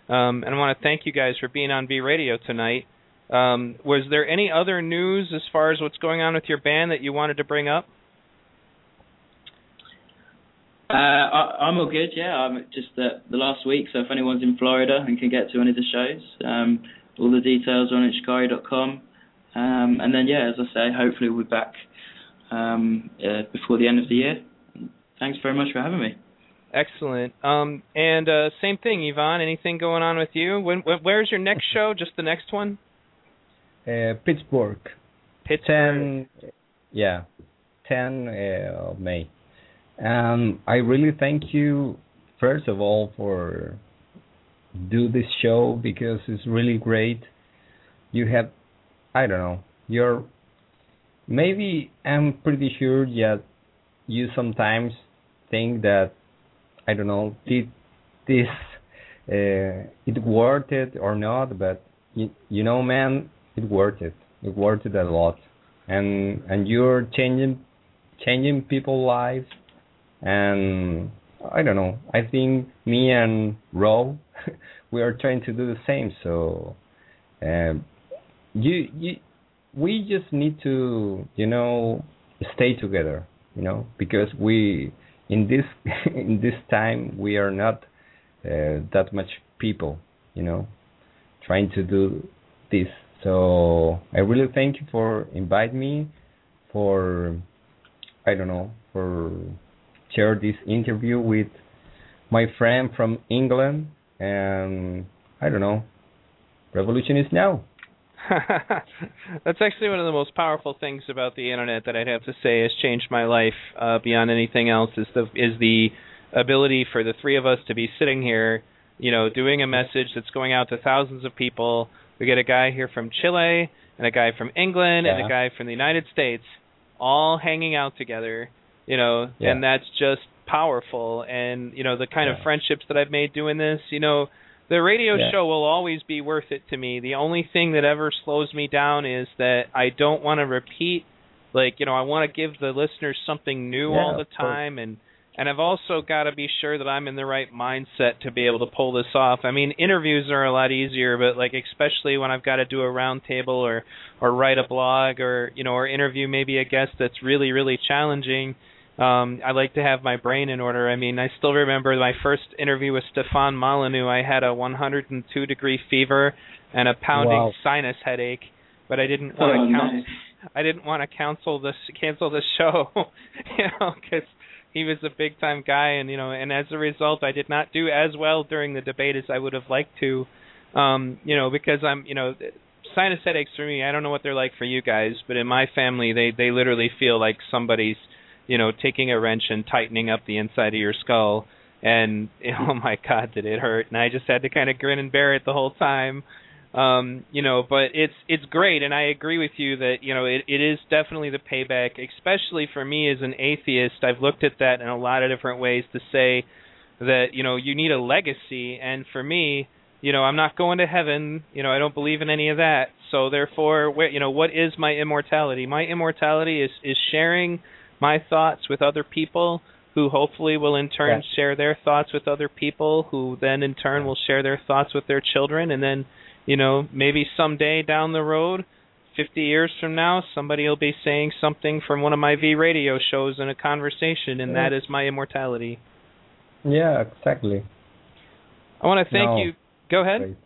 Um, and I want to thank you guys for being on V Radio tonight. Um, was there any other news as far as what's going on with your band that you wanted to bring up? Uh, I, am all good. Yeah, I'm just uh, the last week. So if anyone's in Florida and can get to any of the shows, um, all the details are on shikari.com. Um, and then yeah, as I say, hopefully we'll be back um, uh, before the end of the year. Thanks very much for having me. Excellent. Um, and uh, same thing, Ivan. Anything going on with you? When, when, where's your next show? Just the next one? Uh, Pittsburgh. Pittsburgh. 10, yeah, 10 uh, of May. Um, I really thank you, first of all, for do this show because it's really great. You have, I don't know, you're maybe I'm pretty sure that you sometimes think that I don't know did this uh, it worth it or not, but you, you know, man, it worth it. It worth it a lot, and and you're changing changing people's lives, and I don't know. I think me and Ro, we are trying to do the same. So, um, you you we just need to you know stay together, you know, because we in this in this time we are not uh, that much people, you know, trying to do this so I really thank you for inviting me, for I don't know, for share this interview with my friend from England, and I don't know, revolution is now. That's actually one of the most powerful things about the internet that I'd have to say has changed my life uh, beyond anything else. Is the is the ability for the three of us to be sitting here, you know, doing a message that's going out to thousands of people we get a guy here from Chile and a guy from England yeah. and a guy from the United States all hanging out together, you know, yeah. and that's just powerful and you know the kind yeah. of friendships that I've made doing this, you know, the radio show will always be worth it to me. The only thing that ever slows me down is that I don't want to repeat like, you know, I want to give the listeners something new all the time and and I've also got to be sure that I'm in the right mindset to be able to pull this off. I mean, interviews are a lot easier, but like especially when I've got to do a roundtable or or write a blog or you know or interview maybe a guest that's really really challenging. Um, I like to have my brain in order. I mean, I still remember my first interview with Stefan Molyneux. I had a 102 degree fever and a pounding wow. sinus headache, but I didn't want to oh, count. Nice. I didn't want to cancel this cancel the show, you know, because he was a big time guy and you know and as a result I did not do as well during the debate as I would have liked to um you know because I'm you know sinus headaches for me I don't know what they're like for you guys but in my family they they literally feel like somebody's you know taking a wrench and tightening up the inside of your skull and oh my god, did it hurt! And I just had to kind of grin and bear it the whole time. Um, you know, but it's it's great, and I agree with you that you know it, it is definitely the payback, especially for me as an atheist. I've looked at that in a lot of different ways to say that you know you need a legacy, and for me, you know, I'm not going to heaven. You know, I don't believe in any of that. So therefore, where you know, what is my immortality? My immortality is is sharing my thoughts with other people who hopefully will in turn yeah. share their thoughts with other people who then in turn will share their thoughts with their children and then, you know, maybe someday down the road 50 years from now, somebody will be saying something from one of my V radio shows in a conversation, and that is my immortality. Yeah, exactly. I want to thank no. you. Go ahead.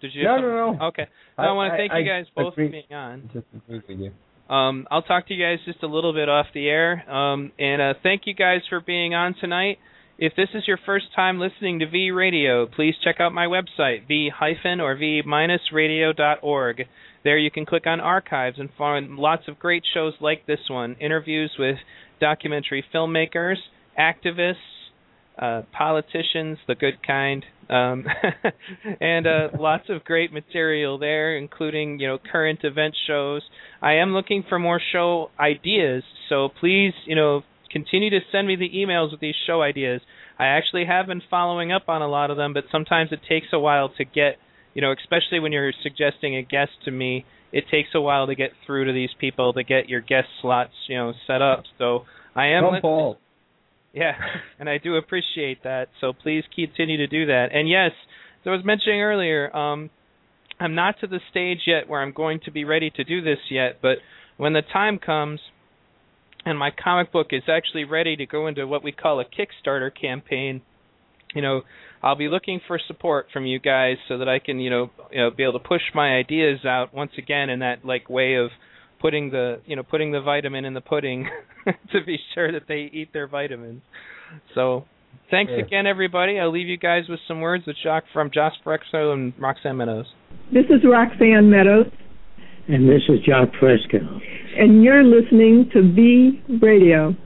Did you? No, no, no. Okay. I, I want to thank I, you guys both agree. for being on. Just agree with you. Um, I'll talk to you guys just a little bit off the air. Um, and uh, thank you guys for being on tonight. If this is your first time listening to V Radio, please check out my website, v hyphen or v minus radio.org. There you can click on archives and find lots of great shows like this one interviews with documentary filmmakers, activists, uh, politicians, the good kind, um, and uh, lots of great material there, including you know current event shows. I am looking for more show ideas, so please you know continue to send me the emails with these show ideas. I actually have been following up on a lot of them, but sometimes it takes a while to get you know, especially when you're suggesting a guest to me, it takes a while to get through to these people to get your guest slots you know set up. So I am. Paul. Yeah, and I do appreciate that. So please continue to do that. And yes, as I was mentioning earlier, um, I'm not to the stage yet where I'm going to be ready to do this yet, but when the time comes and my comic book is actually ready to go into what we call a Kickstarter campaign, you know, I'll be looking for support from you guys so that I can, you know, you know, be able to push my ideas out once again in that like way of putting the you know putting the vitamin in the pudding to be sure that they eat their vitamins. So thanks yeah. again, everybody. I'll leave you guys with some words with Jock from Jacque Fresco and Roxanne Meadows. This is Roxanne Meadows. And this is Jacque Fresco. And you're listening to V Radio.